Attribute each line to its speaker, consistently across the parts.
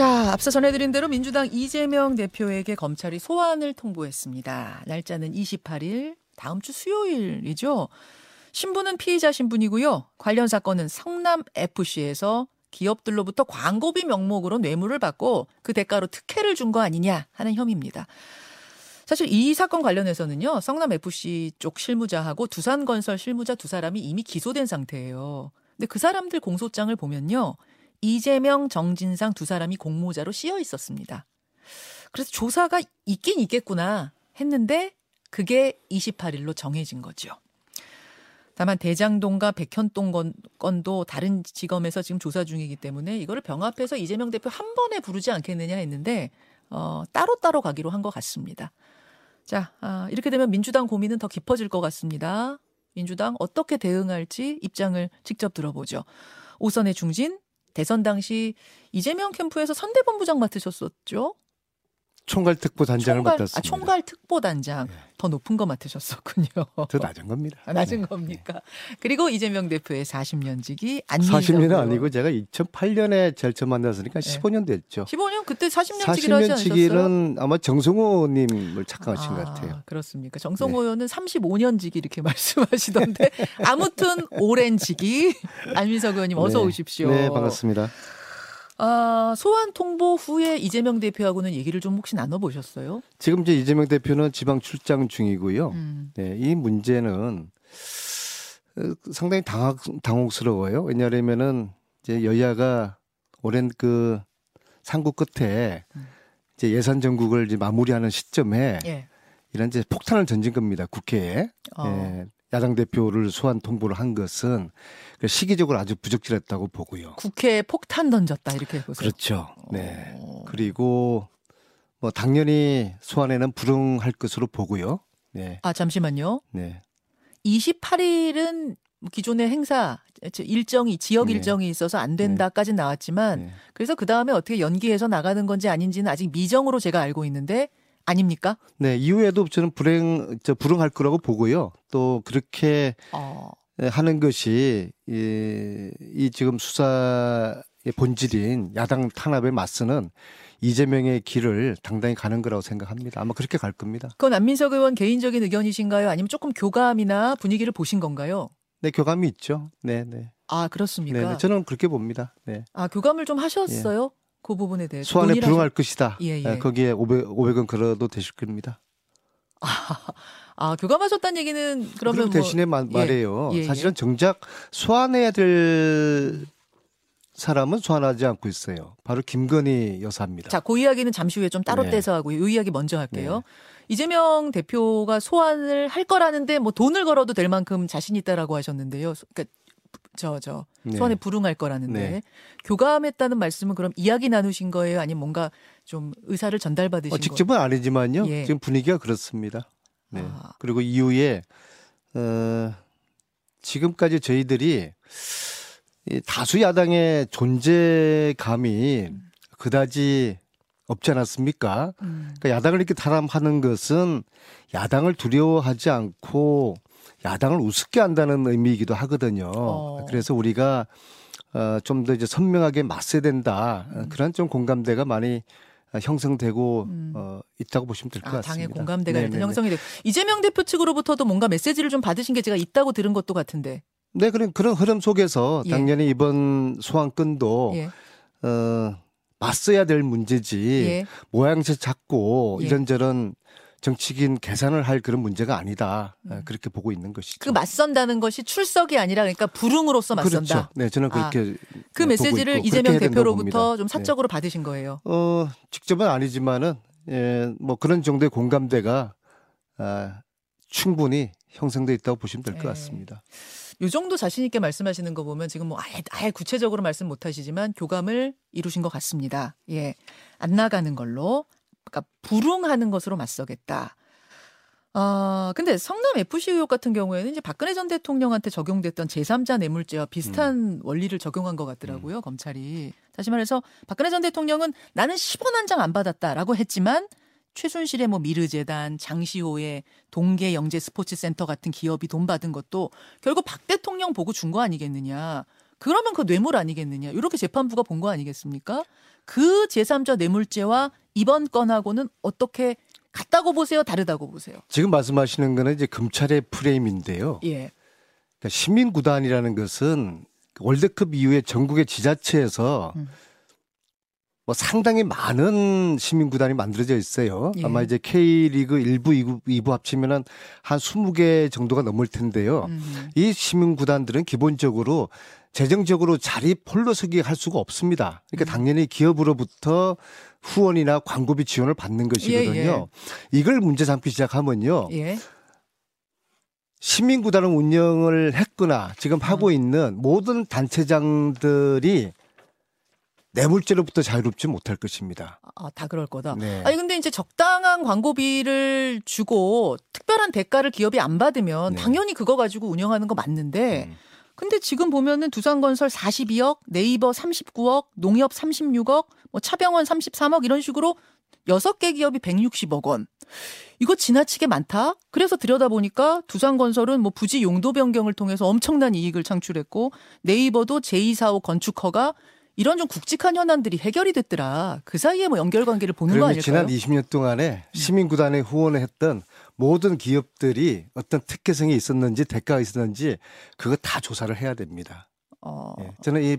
Speaker 1: 자, 앞서 전해드린 대로 민주당 이재명 대표에게 검찰이 소환을 통보했습니다. 날짜는 28일, 다음 주 수요일이죠. 신분은 피의자 신분이고요. 관련 사건은 성남 FC에서 기업들로부터 광고비 명목으로 뇌물을 받고 그 대가로 특혜를 준 거 아니냐 하는 혐의입니다. 사실 이 사건 관련해서는요, 성남 FC 쪽 실무자하고 두산건설 실무자 두 사람이 이미 기소된 상태예요. 근데 그 사람들 공소장을 보면요, 이재명, 정진상 두 사람이 공모자로 씌어 있었습니다. 그래서 조사가 있긴 있겠구나 했는데 그게 28일로 정해진 거죠. 다만 대장동과 백현동 건, 건도 다른 지검에서 지금 조사 중이기 때문에 이거를 병합해서 이재명 대표 한 번에 부르지 않겠느냐 했는데 어, 따로따로 가기로 한 것 같습니다. 자, 아, 이렇게 되면 민주당 고민은 더 깊어질 것 같습니다. 민주당 어떻게 대응할지 입장을 직접 들어보죠. 오선의 중진, 대선 당시 이재명 캠프에서 선대본부장 맡으셨었죠?
Speaker 2: 총괄 특보 단장을
Speaker 1: 총괄,
Speaker 2: 맡았습니다.
Speaker 1: 아, 총괄 특보 단장
Speaker 2: 네.
Speaker 1: 더 높은 거 맡으셨었군요.
Speaker 2: 더 낮은 겁니다.
Speaker 1: 아, 낮은
Speaker 2: 네.
Speaker 1: 겁니까? 그리고 이재명 대표의 40년 지기 안민석
Speaker 2: 40년은
Speaker 1: 의원.
Speaker 2: 아니고 제가 2008년에 제일 처음 만났으니까 15년 됐죠.
Speaker 1: 15년 그때 40년치기를 하지 않으셨어요?
Speaker 2: 40년치기는 아마 정성호님을 착각하신 것 같아요.
Speaker 1: 그렇습니까? 정성호 의원은 35년 지기 이렇게 말씀하시던데 아무튼 오랜 지기 안민석 의원님 어서
Speaker 2: 네.
Speaker 1: 오십시오.
Speaker 2: 네, 반갑습니다.
Speaker 1: 아, 소환 통보 후에 이재명 대표하고는 얘기를 좀 혹시 나눠보셨어요?
Speaker 2: 지금 이제 이재명 대표는 지방 출장 중이고요.
Speaker 1: 음.
Speaker 2: 네, 이 문제는 어, 상당히 당황, 당혹스러워요. 왜냐하면은 이제 여야가 오랜 그 상구 끝에
Speaker 1: 음.
Speaker 2: 이제 예산 전국을 이제 마무리하는 시점에
Speaker 1: 예.
Speaker 2: 이런 이제 폭탄을 던진 겁니다. 국회에.
Speaker 1: 어.
Speaker 2: 예, 야당 대표를 소환 통보를 한 것은 그 시기적으로 아주 부적절했다고 보고요.
Speaker 1: 국회에 폭탄 던졌다 이렇게 보세요.
Speaker 2: 그렇죠. 네.
Speaker 1: 어.
Speaker 2: 그리고 뭐 당연히 소환에는 불응할 것으로 보고요. 네.
Speaker 1: 아 잠시만요.
Speaker 2: 네.
Speaker 1: 28일은 기존의 행사 일정이 지역
Speaker 2: 네.
Speaker 1: 일정이 있어서 안 된다까지 나왔지만
Speaker 2: 네.
Speaker 1: 그래서 그 다음에 어떻게 연기해서 나가는 건지 아닌지는 아직 미정으로 제가 알고 있는데 아닙니까?
Speaker 2: 네, 이후에도 저는 불행, 저 불응할 거라고 보고요. 또 그렇게
Speaker 1: 어,
Speaker 2: 하는 것이 이, 이 지금 수사의 본질인 야당 탄압에 맞서는 이재명의 길을 당당히 가는 거라고 생각합니다. 아마 그렇게 갈 겁니다.
Speaker 1: 그건 안민석 의원 개인적인 의견이신가요? 아니면 조금 교감이나 분위기를 보신 건가요?
Speaker 2: 네, 교감이 있죠. 네, 네.
Speaker 1: 아 그렇습니까?
Speaker 2: 네, 네. 저는 그렇게 봅니다. 네.
Speaker 1: 아 교감을 좀 하셨어요? 그 부분에 대해서
Speaker 2: 소환에
Speaker 1: 논의를
Speaker 2: 불응할 것이다.
Speaker 1: 예, 예.
Speaker 2: 아, 거기에 500, 500원 걸어도 되실 겁니다.
Speaker 1: 아 교감하셨다는 얘기는 그러면 뭐
Speaker 2: 대신에 마-
Speaker 1: 예,
Speaker 2: 말해요.
Speaker 1: 예, 예.
Speaker 2: 사실은 정작 소환해야 될 사람은 소환하지 않고 있어요. 바로 김건희 여사입니다.
Speaker 1: 자, 그 이야기는 잠시 후에 좀 따로
Speaker 2: 네.
Speaker 1: 떼서 하고요. 이 이야기 먼저 할게요. 이재명 대표가 소환을 할 거라는데 뭐 돈을 걸어도 될 만큼 자신 있다라고 하셨는데요. 소- 그러니까 저, 저,
Speaker 2: 네.
Speaker 1: 소환에 불응할 거라는데.
Speaker 2: 네.
Speaker 1: 교감했다는 말씀은 그럼 이야기 나누신 거예요? 아니면 뭔가 좀 의사를 전달받으신
Speaker 2: 어,
Speaker 1: 거예요?
Speaker 2: 직접은 아니지만요.
Speaker 1: 예.
Speaker 2: 지금 분위기가 그렇습니다. 네.
Speaker 1: 아.
Speaker 2: 그리고 이후에 어, 지금까지 저희들이 이 다수 야당의 존재감이 그다지 없지 않았습니까?
Speaker 1: 음.
Speaker 2: 그러니까 야당을 이렇게 탄압하는 것은 야당을 두려워하지 않고 야당을 우습게 한다는 의미이기도 하거든요.
Speaker 1: 어.
Speaker 2: 그래서 우리가 어, 좀 더 이제 선명하게 맞서야 된다. 어, 그런 좀 공감대가 많이 어, 형성되고
Speaker 1: 음.
Speaker 2: 어, 있다고 보시면 될것
Speaker 1: 아,
Speaker 2: 같습니다.
Speaker 1: 당의 공감대가 일단. 형성이 되고 이재명 대표 측으로부터도 뭔가 메시지를 좀 받으신 게 제가 있다고 들은 것도 같은데.
Speaker 2: 네, 그런 그런 흐름 속에서
Speaker 1: 예.
Speaker 2: 당연히 이번 소환건도
Speaker 1: 예.
Speaker 2: 어, 맞서야 될 문제지
Speaker 1: 예.
Speaker 2: 모양새 잡고
Speaker 1: 예.
Speaker 2: 이런저런 정치긴 계산을 할 그런 문제가 아니다. 어, 그렇게 보고 있는 것이죠.
Speaker 1: 그 맞선다는 것이 출석이 아니라 그러니까 불응으로서 맞선다.
Speaker 2: 그렇죠. 네, 저는
Speaker 1: 아,
Speaker 2: 그렇게
Speaker 1: 그
Speaker 2: 보고
Speaker 1: 메시지를 이재명 대표로부터. 좀
Speaker 2: 네.
Speaker 1: 사적으로 받으신 거예요.
Speaker 2: 어, 직접은 아니지만은 예, 뭐 그런 정도의 공감대가 아, 충분히 형성돼 있다고 보시면 될것
Speaker 1: 네.
Speaker 2: 같습니다.
Speaker 1: 요 정도 자신 있게 말씀하시는 거 보면 지금 뭐 아예, 아예 구체적으로 말씀 못 하시지만 교감을 이루신 것 같습니다. 예. 안 나가는 걸로. 그러니까 불응하는 것으로 맞서겠다. 아, 근데 성남 FC 의혹 같은 경우에는 이제 박근혜 전 대통령한테 적용됐던 제3자 뇌물죄와 비슷한
Speaker 2: 음.
Speaker 1: 원리를 적용한 것 같더라고요, 검찰이. 다시 말해서 박근혜 전 대통령은 나는 10원 한 장 안 받았다라고 했지만 최순실의 뭐 미르재단, 장시호의 동계 영재 스포츠 센터 같은 기업이 돈 받은 것도 결국 박 대통령 보고 준 거 아니겠느냐. 그러면 그 뇌물 아니겠느냐. 이렇게 재판부가 본 거 아니겠습니까? 그 제3자 뇌물죄와 이번 건하고는 어떻게 같다고 보세요? 다르다고 보세요?
Speaker 2: 지금 말씀하시는 거는 이제 검찰의 프레임인데요.
Speaker 1: 예.
Speaker 2: 그러니까 시민구단이라는 것은 월드컵 이후에 전국의 지자체에서
Speaker 1: 음.
Speaker 2: 뭐 상당히 많은 시민구단이 만들어져 있어요.
Speaker 1: 예.
Speaker 2: 아마 이제 K리그 1부, 2부, 2부 합치면은 한 20개 정도가 넘을 텐데요.
Speaker 1: 음.
Speaker 2: 이 시민구단들은 기본적으로 재정적으로 자리 폴로서기 할 수가 없습니다.
Speaker 1: 음.
Speaker 2: 그러니까 당연히 기업으로부터 후원이나 광고비 지원을 받는 것이거든요.
Speaker 1: 예, 예.
Speaker 2: 이걸 문제 삼기 시작하면요.
Speaker 1: 예.
Speaker 2: 시민구단을 운영을 했거나 지금
Speaker 1: 음.
Speaker 2: 하고 있는 모든 단체장들이 뇌물죄로부터 자유롭지 못할 것입니다.
Speaker 1: 아, 다 그럴 거다.
Speaker 2: 네.
Speaker 1: 아니 근데 이제 적당한 광고비를 주고 특별한 대가를 기업이 안 받으면
Speaker 2: 네.
Speaker 1: 당연히 그거 가지고 운영하는 거 맞는데
Speaker 2: 음.
Speaker 1: 근데 지금 보면은 두산건설 42억, 네이버 39억, 농협 36억, 뭐 차병원 33억 이런 식으로 여섯 개 기업이 160억 원. 이거 지나치게 많다. 그래서 들여다보니까 두산건설은 뭐 부지 용도 변경을 통해서 엄청난 이익을 창출했고 네이버도 제245 건축허가 이런 좀 굵직한 현안들이 해결이 됐더라. 그 사이에 뭐 연결 관계를 보는 거 아닐까요?
Speaker 2: 지난 20년 동안에 시민구단에 후원을 했던 모든 기업들이 어떤 특혜성이 있었는지 대가가 있었는지 그거 다 조사를 해야 됩니다.
Speaker 1: 어,
Speaker 2: 예, 저는 이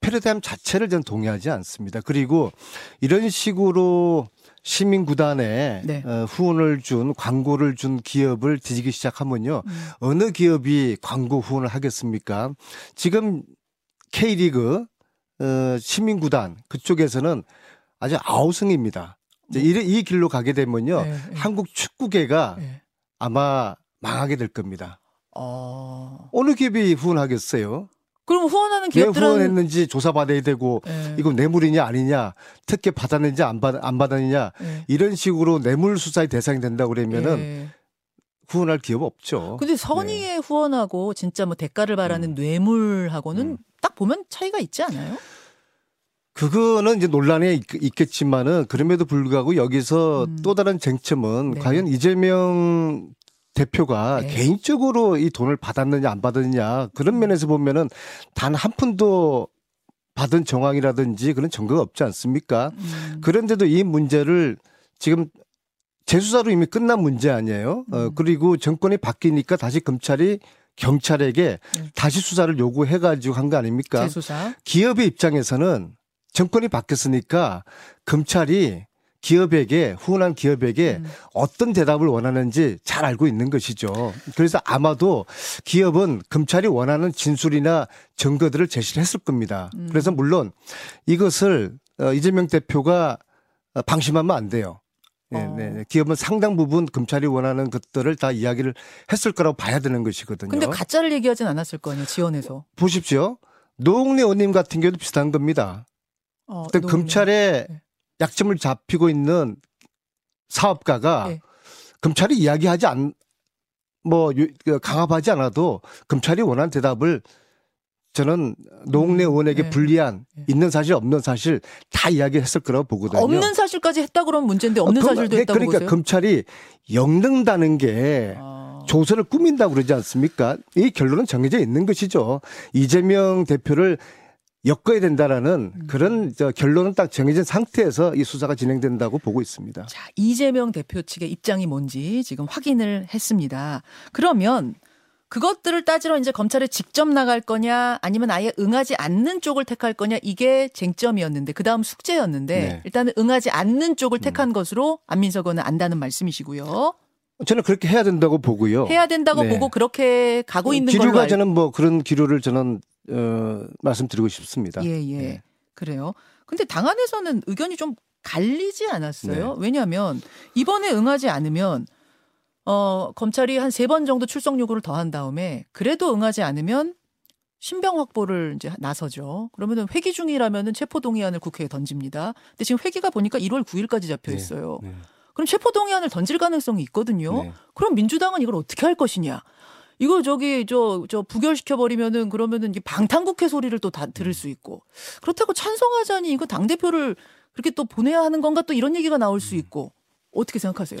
Speaker 2: 패러다임 자체를 저는 동의하지 않습니다. 그리고 이런 식으로 시민 구단에
Speaker 1: 네.
Speaker 2: 어, 후원을 준 광고를 준 기업을 뒤지기 시작하면요.
Speaker 1: 음.
Speaker 2: 어느 기업이 광고 후원을 하겠습니까? 지금 K리그 어, 시민 구단 그쪽에서는 아주 아우성입니다. 이제 이, 이 길로 가게 되면요.
Speaker 1: 네, 네.
Speaker 2: 한국 축구계가
Speaker 1: 네.
Speaker 2: 아마 망하게 될 겁니다.
Speaker 1: 어.
Speaker 2: 어느 기업이 후원하겠어요?
Speaker 1: 그럼 후원하는
Speaker 2: 왜
Speaker 1: 기업들은
Speaker 2: 후원했는지 조사받아야 되고
Speaker 1: 예,
Speaker 2: 이거 뇌물이냐 아니냐 특혜 받았는지 안, 받, 안 받았느냐
Speaker 1: 예.
Speaker 2: 이런 식으로 뇌물 수사의 대상이 된다 그러면은
Speaker 1: 예.
Speaker 2: 후원할 기업 없죠.
Speaker 1: 근데 선의에 후원하고 진짜 뭐 대가를 바라는
Speaker 2: 음.
Speaker 1: 뇌물하고는
Speaker 2: 음.
Speaker 1: 딱 보면 차이가 있지 않아요?
Speaker 2: 그거는 이제 논란에 있- 있겠지만은 그럼에도 불구하고 여기서
Speaker 1: 음.
Speaker 2: 또 다른 쟁점은
Speaker 1: 네.
Speaker 2: 과연 이재명 대표가
Speaker 1: 네.
Speaker 2: 개인적으로 이 돈을 받았느냐 안 받았느냐 그런 면에서 보면은 단 한 푼도 받은 정황이라든지 그런 증거가 없지 않습니까?
Speaker 1: 음.
Speaker 2: 그런데도 이 문제를 지금 재수사로 이미 끝난 문제 아니에요. 어,
Speaker 1: 음.
Speaker 2: 그리고 정권이 바뀌니까 다시 검찰이 경찰에게
Speaker 1: 네.
Speaker 2: 다시 수사를 요구해가지고 한 거 아닙니까?
Speaker 1: 재수사.
Speaker 2: 기업의 입장에서는 정권이 바뀌었으니까 검찰이 기업에게 후원한 기업에게
Speaker 1: 음.
Speaker 2: 어떤 대답을 원하는지 잘 알고 있는 것이죠. 그래서 아마도 기업은 검찰이 원하는 진술이나 증거들을 제시를 했을 겁니다.
Speaker 1: 음.
Speaker 2: 그래서 물론 이것을 어, 이재명 대표가 어, 방심하면 안 돼요. 네,
Speaker 1: 어.
Speaker 2: 네, 네. 기업은 상당 부분 검찰이 원하는 것들을 다 이야기를 했을 거라고 봐야 되는 것이거든요.
Speaker 1: 근데 가짜를 얘기하진 않았을 거 아니에요, 지원해서.
Speaker 2: 보십시오. 노웅래 의원님 같은 경우도 비슷한 겁니다.
Speaker 1: 어, 노무현.
Speaker 2: 검찰에
Speaker 1: 네.
Speaker 2: 약점을 잡히고 있는 사업가가
Speaker 1: 네.
Speaker 2: 검찰이 이야기하지 않, 뭐, 유- 그 강압하지 않아도 검찰이 원하는 대답을 저는 노웅래
Speaker 1: 음,
Speaker 2: 의원에게
Speaker 1: 네.
Speaker 2: 불리한
Speaker 1: 네.
Speaker 2: 있는 사실 없는 사실 다 이야기했을 거라고 보거든요.
Speaker 1: 없는 사실까지 했다 그러면 문제인데 없는
Speaker 2: 어, 그럼-
Speaker 1: 사실도
Speaker 2: 네,
Speaker 1: 했다고
Speaker 2: 그러니까
Speaker 1: 보세요?
Speaker 2: 검찰이 엮는다는 게
Speaker 1: 아.
Speaker 2: 조선을 꾸민다고 그러지 않습니까? 이 결론은 정해져 있는 것이죠. 이재명 대표를 엮어야 된다라는
Speaker 1: 음.
Speaker 2: 그런 저 결론은 딱 정해진 상태에서 이 수사가 진행된다고 보고 있습니다.
Speaker 1: 자, 이재명 대표 측의 입장이 뭔지 지금 확인을 했습니다. 그러면 그것들을 따지러 이제 검찰에 직접 나갈 거냐 아니면 아예 응하지 않는 쪽을 택할 거냐 이게 쟁점이었는데 그다음 숙제였는데
Speaker 2: 네.
Speaker 1: 일단은 응하지 않는 쪽을 택한 것으로 안민석 의원은 안다는 말씀이시고요.
Speaker 2: 저는 그렇게 해야 된다고 보고요.
Speaker 1: 해야 된다고
Speaker 2: 네.
Speaker 1: 보고 그렇게 가고 있는 걸로
Speaker 2: 기류가
Speaker 1: 알...
Speaker 2: 저는 뭐 그런 기류를 저는 어, 말씀드리고 싶습니다.
Speaker 1: 예, 예.
Speaker 2: 네.
Speaker 1: 그래요. 근데 당 안에서는 의견이 좀 갈리지 않았어요.
Speaker 2: 네.
Speaker 1: 왜냐하면 이번에 응하지 않으면 어, 검찰이 한 세 번 정도 출석 요구를 더한 다음에 그래도 응하지 않으면 신병 확보를 이제 나서죠. 그러면은 회기 중이라면은 체포 동의안을 국회에 던집니다. 근데 지금 회기가 보니까 1월 9일까지 잡혀 있어요.
Speaker 2: 네.
Speaker 1: 그럼 체포 동의안을 던질 가능성이 있거든요.
Speaker 2: 네.
Speaker 1: 그럼 민주당은 이걸 어떻게 할 것이냐? 이거 저기 저 저 부결시켜 버리면은 그러면은 이게 방탄국회 소리를 또 다 들을 수 있고 그렇다고 찬성하자니 이거 당 대표를 그렇게 또 보내야 하는 건가 또 이런 얘기가 나올 수 있고 어떻게 생각하세요?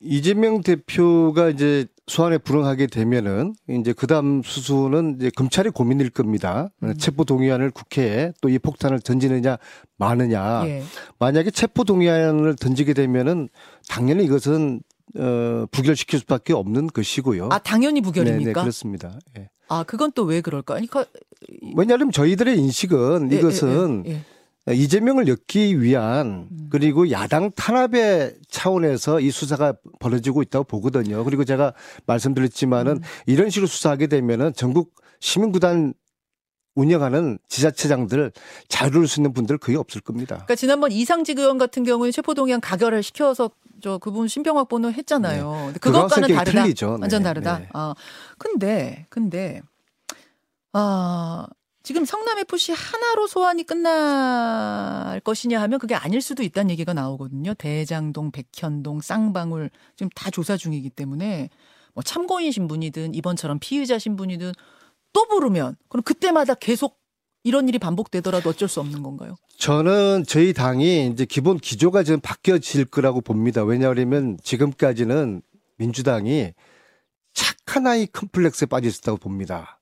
Speaker 2: 이재명 대표가 이제 소환에 불응하게 되면은 이제 그다음 수순은 이제 검찰이 고민일 겁니다.
Speaker 1: 음.
Speaker 2: 체포 동의안을 국회에 또 이 폭탄을 던지느냐 마느냐.
Speaker 1: 예.
Speaker 2: 만약에 체포 동의안을 던지게 되면은 당연히 이것은 어 부결시킬 수밖에 없는 것이고요.
Speaker 1: 아 당연히
Speaker 2: 네, 네,
Speaker 1: 부결입니까?
Speaker 2: 그렇습니다. 예.
Speaker 1: 아 그건 또 왜 그럴까? 아니, 그,
Speaker 2: 왜냐하면 저희들의 인식은
Speaker 1: 예,
Speaker 2: 이것은
Speaker 1: 예, 예, 예.
Speaker 2: 이재명을 엮기 위한
Speaker 1: 음.
Speaker 2: 그리고 야당 탄압의 차원에서 이 수사가 벌어지고 있다고 보거든요. 그리고 제가 말씀드렸지만은
Speaker 1: 음.
Speaker 2: 이런 식으로 수사하게 되면은 전국 시민구단 운영하는 지자체장들 자유로울 수 있는 분들 거의 없을 겁니다.
Speaker 1: 그러니까 지난번 이상직 의원 같은 경우에 체포동의안 가결을 시켜서 저 그분 신병 확보는 했잖아요. 근데
Speaker 2: 그거랑
Speaker 1: 그것과는 다르다.
Speaker 2: 틀리죠.
Speaker 1: 완전
Speaker 2: 네,
Speaker 1: 다르다.
Speaker 2: 네.
Speaker 1: 아 근데 근데 아 지금 성남 FC 하나로 소환이 끝날 것이냐 하면 그게 아닐 수도 있다는 얘기가 나오거든요. 대장동, 백현동, 쌍방울 지금 다 조사 중이기 때문에 뭐 참고인 신분이든 이번처럼 피의자 신분이든 또 부르면 그럼 그때마다 계속 이런 일이 반복되더라도 어쩔 수 없는 건가요?
Speaker 2: 저는 저희 당이 이제 기본 기조가 좀 바뀌어질 거라고 봅니다. 왜냐하면 지금까지는 민주당이 착한 아이 컴플렉스에 빠져 있었다고 봅니다.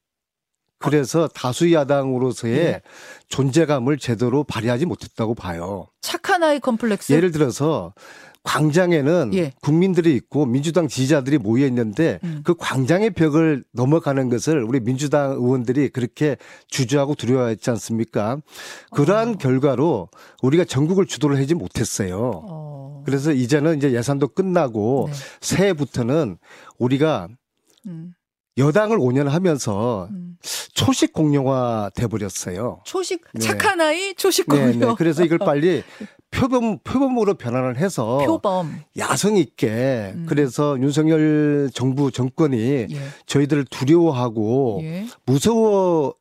Speaker 2: 그래서 다수 야당으로서의
Speaker 1: 네.
Speaker 2: 존재감을 제대로 발휘하지 못했다고 봐요.
Speaker 1: 착한 아이 컴플렉스.
Speaker 2: 예를 들어서 광장에는
Speaker 1: 예.
Speaker 2: 국민들이 있고 민주당 지지자들이 모여 있는데
Speaker 1: 음.
Speaker 2: 그 광장의 벽을 넘어가는 것을 우리 민주당 의원들이 그렇게 주저하고 두려워했지 않습니까? 그러한
Speaker 1: 어.
Speaker 2: 결과로 우리가 전국을 주도를 하지 못했어요.
Speaker 1: 어.
Speaker 2: 그래서 이제는 이제 예산도 끝나고
Speaker 1: 네.
Speaker 2: 새해부터는 우리가
Speaker 1: 음,
Speaker 2: 여당을 5년 하면서
Speaker 1: 음.
Speaker 2: 초식 공룡화 돼 버렸어요.
Speaker 1: 초식
Speaker 2: 네.
Speaker 1: 착한 아이 초식
Speaker 2: 네,
Speaker 1: 공룡.
Speaker 2: 네. 그래서 이걸 빨리 표범 표범으로 변환을 해서
Speaker 1: 표범.
Speaker 2: 야성 있게
Speaker 1: 음.
Speaker 2: 그래서 윤석열 정부 정권이
Speaker 1: 예.
Speaker 2: 저희들을 두려워하고
Speaker 1: 예.
Speaker 2: 무서워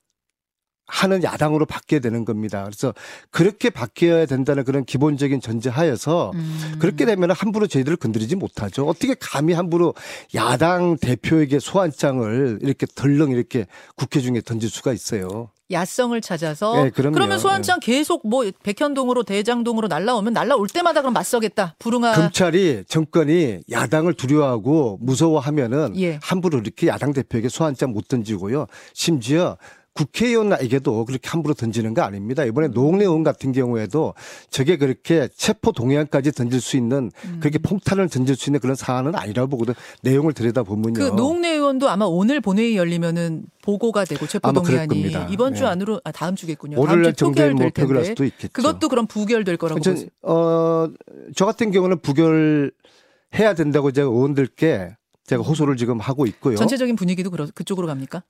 Speaker 2: 하는 야당으로 바뀌어야 되는 겁니다. 그래서 그렇게 바뀌어야 된다는 그런 기본적인 전제하에서
Speaker 1: 음.
Speaker 2: 그렇게 되면 함부로 저희들을 건드리지 못하죠. 어떻게 감히 함부로 야당 대표에게 소환장을 이렇게 덜렁 이렇게 국회 중에 던질 수가 있어요.
Speaker 1: 야성을 찾아서
Speaker 2: 네.
Speaker 1: 그러면 소환장 계속 뭐 백현동으로 대장동으로 날라오면 날라올 때마다 그럼 맞서겠다. 불응하.
Speaker 2: 검찰이 정권이 야당을 두려워하고 무서워하면은
Speaker 1: 예.
Speaker 2: 함부로 이렇게 야당 대표에게 소환장 못 던지고요. 심지어 국회의원에게도 그렇게 함부로 던지는 거 아닙니다. 이번에
Speaker 1: 음.
Speaker 2: 노웅래 의원 같은 경우에도 저게 그렇게 체포 동의안까지 던질 수 있는 그렇게 폭탄을 던질 수 있는 그런 사안은 아니라고 보거든. 내용을 들여다보면요.
Speaker 1: 그 노웅래 의원도 아마 오늘 본회의 열리면은 보고가 되고 체포 동의안이. 이번 주
Speaker 2: 네.
Speaker 1: 안으로 아 다음 주겠군요. 주
Speaker 2: 정도에 뭐 표결할. 수도 있겠죠.
Speaker 1: 그것도 그럼 부결될 거라고
Speaker 2: 전,
Speaker 1: 보세요.
Speaker 2: 어, 저 같은 경우는 부결 해야 된다고 제가 의원들께 제가 호소를 지금 하고 있고요.
Speaker 1: 전체적인 분위기도 그러, 그쪽으로 갑니까?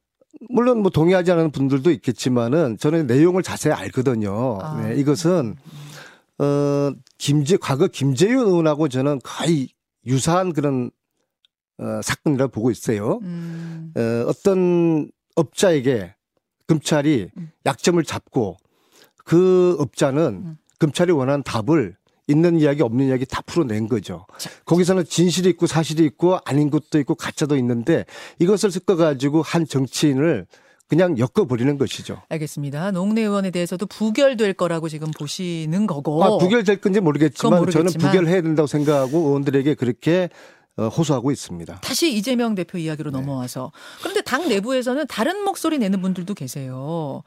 Speaker 2: 물론 뭐 동의하지 않는 분들도 있겠지만은 저는 내용을 자세히 알거든요.
Speaker 1: 아.
Speaker 2: 네, 이것은 어 김재 과거 김재윤 의원하고 저는 거의 유사한 그런 어 사건이라고 보고 있어요.
Speaker 1: 음.
Speaker 2: 어 어떤 업자에게 검찰이
Speaker 1: 음.
Speaker 2: 약점을 잡고 그 업자는
Speaker 1: 음.
Speaker 2: 검찰이 원하는 답을 있는 이야기 없는 이야기 다 풀어낸 거죠.
Speaker 1: 자.
Speaker 2: 거기서는 진실이 있고 사실이 있고 아닌 것도 있고 가짜도 있는데 이것을 섞어 가지고 한 정치인을 그냥 엮어버리는 것이죠.
Speaker 1: 알겠습니다. 노웅래 의원에 대해서도 부결될 거라고 지금 보시는 거고.
Speaker 2: 아, 부결될 건지 모르겠지만,
Speaker 1: 모르겠지만.
Speaker 2: 저는 부결해야 된다고 생각하고 의원들에게 그렇게 어, 호소하고 있습니다.
Speaker 1: 다시 이재명 대표 이야기로
Speaker 2: 네.
Speaker 1: 넘어와서 그런데 당 내부에서는 다른 목소리 내는 분들도 계세요.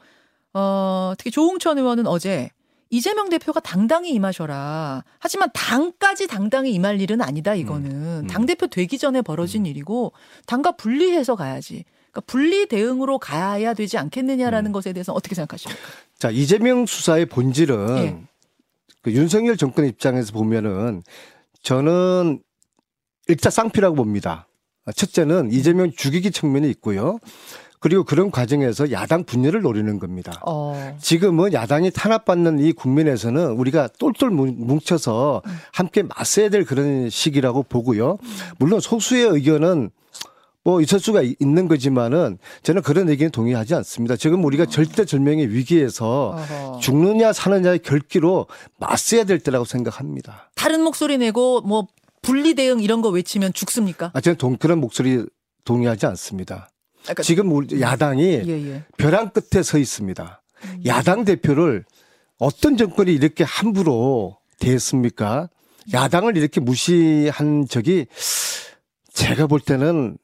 Speaker 1: 어, 특히 조홍천 의원은 어제 이재명 대표가 당당히 임하셔라. 하지만 당까지 당당히 임할 일은 아니다. 이거는
Speaker 2: 음.
Speaker 1: 당 대표 되기 전에 벌어진 일이고 당과 분리해서 가야지. 그러니까 분리 대응으로 가야 되지 않겠느냐라는
Speaker 2: 음.
Speaker 1: 것에 대해서 어떻게 생각하십니까?
Speaker 2: 자, 이재명 수사의 본질은
Speaker 1: 예.
Speaker 2: 그 윤석열 정권 입장에서 보면은 저는 일자 쌍피라고 봅니다. 첫째는 이재명 죽이기 측면이 있고요. 그리고 그런 과정에서 야당 분열을 노리는 겁니다.
Speaker 1: 어.
Speaker 2: 지금은 야당이 탄압받는 이 국면에서는 우리가 똘똘 뭉- 뭉쳐서 함께 맞서야 될 그런 시기라고 보고요. 물론 소수의 의견은 뭐 있을 수가 이- 있는 거지만은 저는 그런 의견에 동의하지 않습니다. 지금 우리가 절대절명의 위기에서
Speaker 1: 어허.
Speaker 2: 죽느냐 사느냐의 결기로 맞서야 될 때라고 생각합니다.
Speaker 1: 다른 목소리 내고 뭐 분리 대응 이런 거 외치면 죽습니까?
Speaker 2: 아, 저는 동, 그런 목소리 동의하지 않습니다.
Speaker 1: 그러니까
Speaker 2: 지금 우리 야당이
Speaker 1: 예, 예.
Speaker 2: 벼랑 끝에 서 있습니다.
Speaker 1: 음.
Speaker 2: 야당 대표를 어떤 정권이 이렇게 함부로 대했습니까? 야당을 이렇게 무시한 적이 제가 볼 때는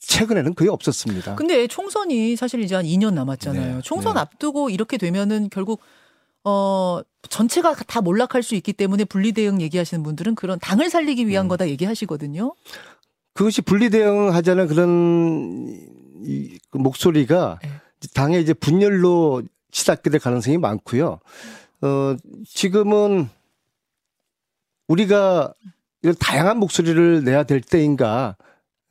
Speaker 2: 최근에는 거의 없었습니다.
Speaker 1: 근데 총선이 사실 이제 한 2년 남았잖아요.
Speaker 2: 네,
Speaker 1: 총선
Speaker 2: 네.
Speaker 1: 앞두고 이렇게 되면은 결국 어 전체가 다 몰락할 수 있기 때문에 분리 대응 얘기하시는 분들은 그런 당을 살리기 위한
Speaker 2: 음.
Speaker 1: 거다 얘기하시거든요.
Speaker 2: 그것이 분리 대응하자는 그런 이, 그 목소리가
Speaker 1: 네.
Speaker 2: 당의 이제 분열로 치닫게 될 가능성이 많고요. 어, 지금은 우리가 이런 다양한 목소리를 내야 될 때인가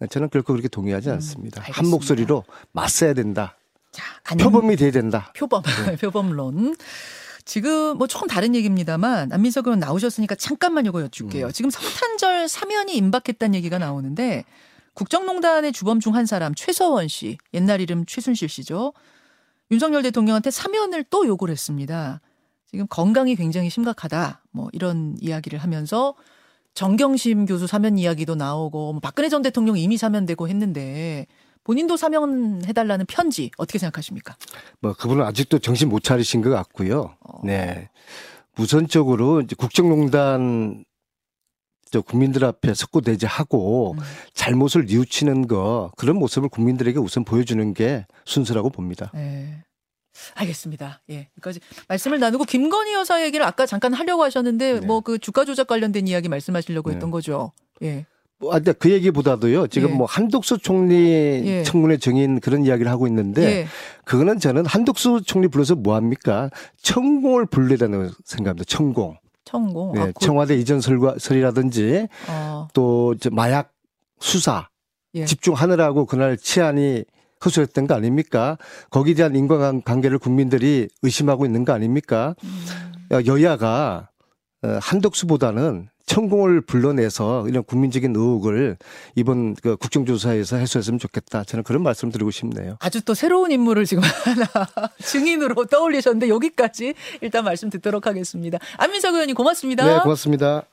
Speaker 2: 저는 결코 그렇게 동의하지
Speaker 1: 음,
Speaker 2: 않습니다. 한
Speaker 1: 알겠습니다.
Speaker 2: 목소리로 맞서야 된다.
Speaker 1: 자, 안
Speaker 2: 표범이 돼야 된다.
Speaker 1: 표범 표범론. 지금 뭐 조금 다른 얘기입니다만 안민석 의원 나오셨으니까 잠깐만 이거 여쭐게요.
Speaker 2: 음.
Speaker 1: 지금 성탄절 사면이 임박했다는 얘기가 나오는데 국정농단의 주범 중 한 사람 최서원 씨 옛날 이름 최순실 씨죠. 윤석열 대통령한테 사면을 또 요구를 했습니다. 지금 건강이 굉장히 심각하다. 뭐 이런 이야기를 하면서 정경심 교수 사면 이야기도 나오고 뭐 박근혜 전 대통령 이미 사면되고 했는데 본인도 사면해달라는 편지 어떻게 생각하십니까?
Speaker 2: 뭐 그분은 아직도 정신 못 차리신 것 같고요.
Speaker 1: 어.
Speaker 2: 네. 우선적으로 이제 국정농단 저 국민들 앞에 석고대죄하고
Speaker 1: 음.
Speaker 2: 잘못을 뉘우치는 거 그런 모습을 국민들에게 우선 보여주는 게 순서라고 봅니다.
Speaker 1: 네. 알겠습니다. 예. 여기까지 말씀을 나누고 김건희 여사 얘기를 아까 잠깐 하려고 하셨는데
Speaker 2: 네.
Speaker 1: 뭐그 주가 조작 관련된 이야기 말씀하시려고 했던
Speaker 2: 네.
Speaker 1: 거죠. 예.
Speaker 2: 뭐, 아, 근데 그 얘기보다도요. 지금
Speaker 1: 예.
Speaker 2: 뭐 한독수 총리
Speaker 1: 예.
Speaker 2: 청문회 정인 그런 이야기를 하고 있는데
Speaker 1: 예.
Speaker 2: 그거는 저는 한독수 총리 불러서 뭐 합니까? 천공을 불러다는 생각합니다. 천공.
Speaker 1: 천공.
Speaker 2: 네,
Speaker 1: 아, 그,
Speaker 2: 청와대 이전 설과, 설이라든지
Speaker 1: 어,
Speaker 2: 또 마약 수사
Speaker 1: 예.
Speaker 2: 집중하느라고 그날 치안이 허술했던 거 아닙니까? 거기에 대한 인과관계를 국민들이 의심하고 있는 거 아닙니까?
Speaker 1: 음,
Speaker 2: 여야가 어, 한덕수보다는 천공을 불러내서 이런 국민적인 의혹을 이번 그 국정조사에서 해소했으면 좋겠다. 저는 그런 말씀 드리고 싶네요.
Speaker 1: 아주 또 새로운 인물을 지금 하나 증인으로 떠올리셨는데 여기까지 일단 말씀 듣도록 하겠습니다. 안민석 의원님 고맙습니다.
Speaker 2: 네, 고맙습니다.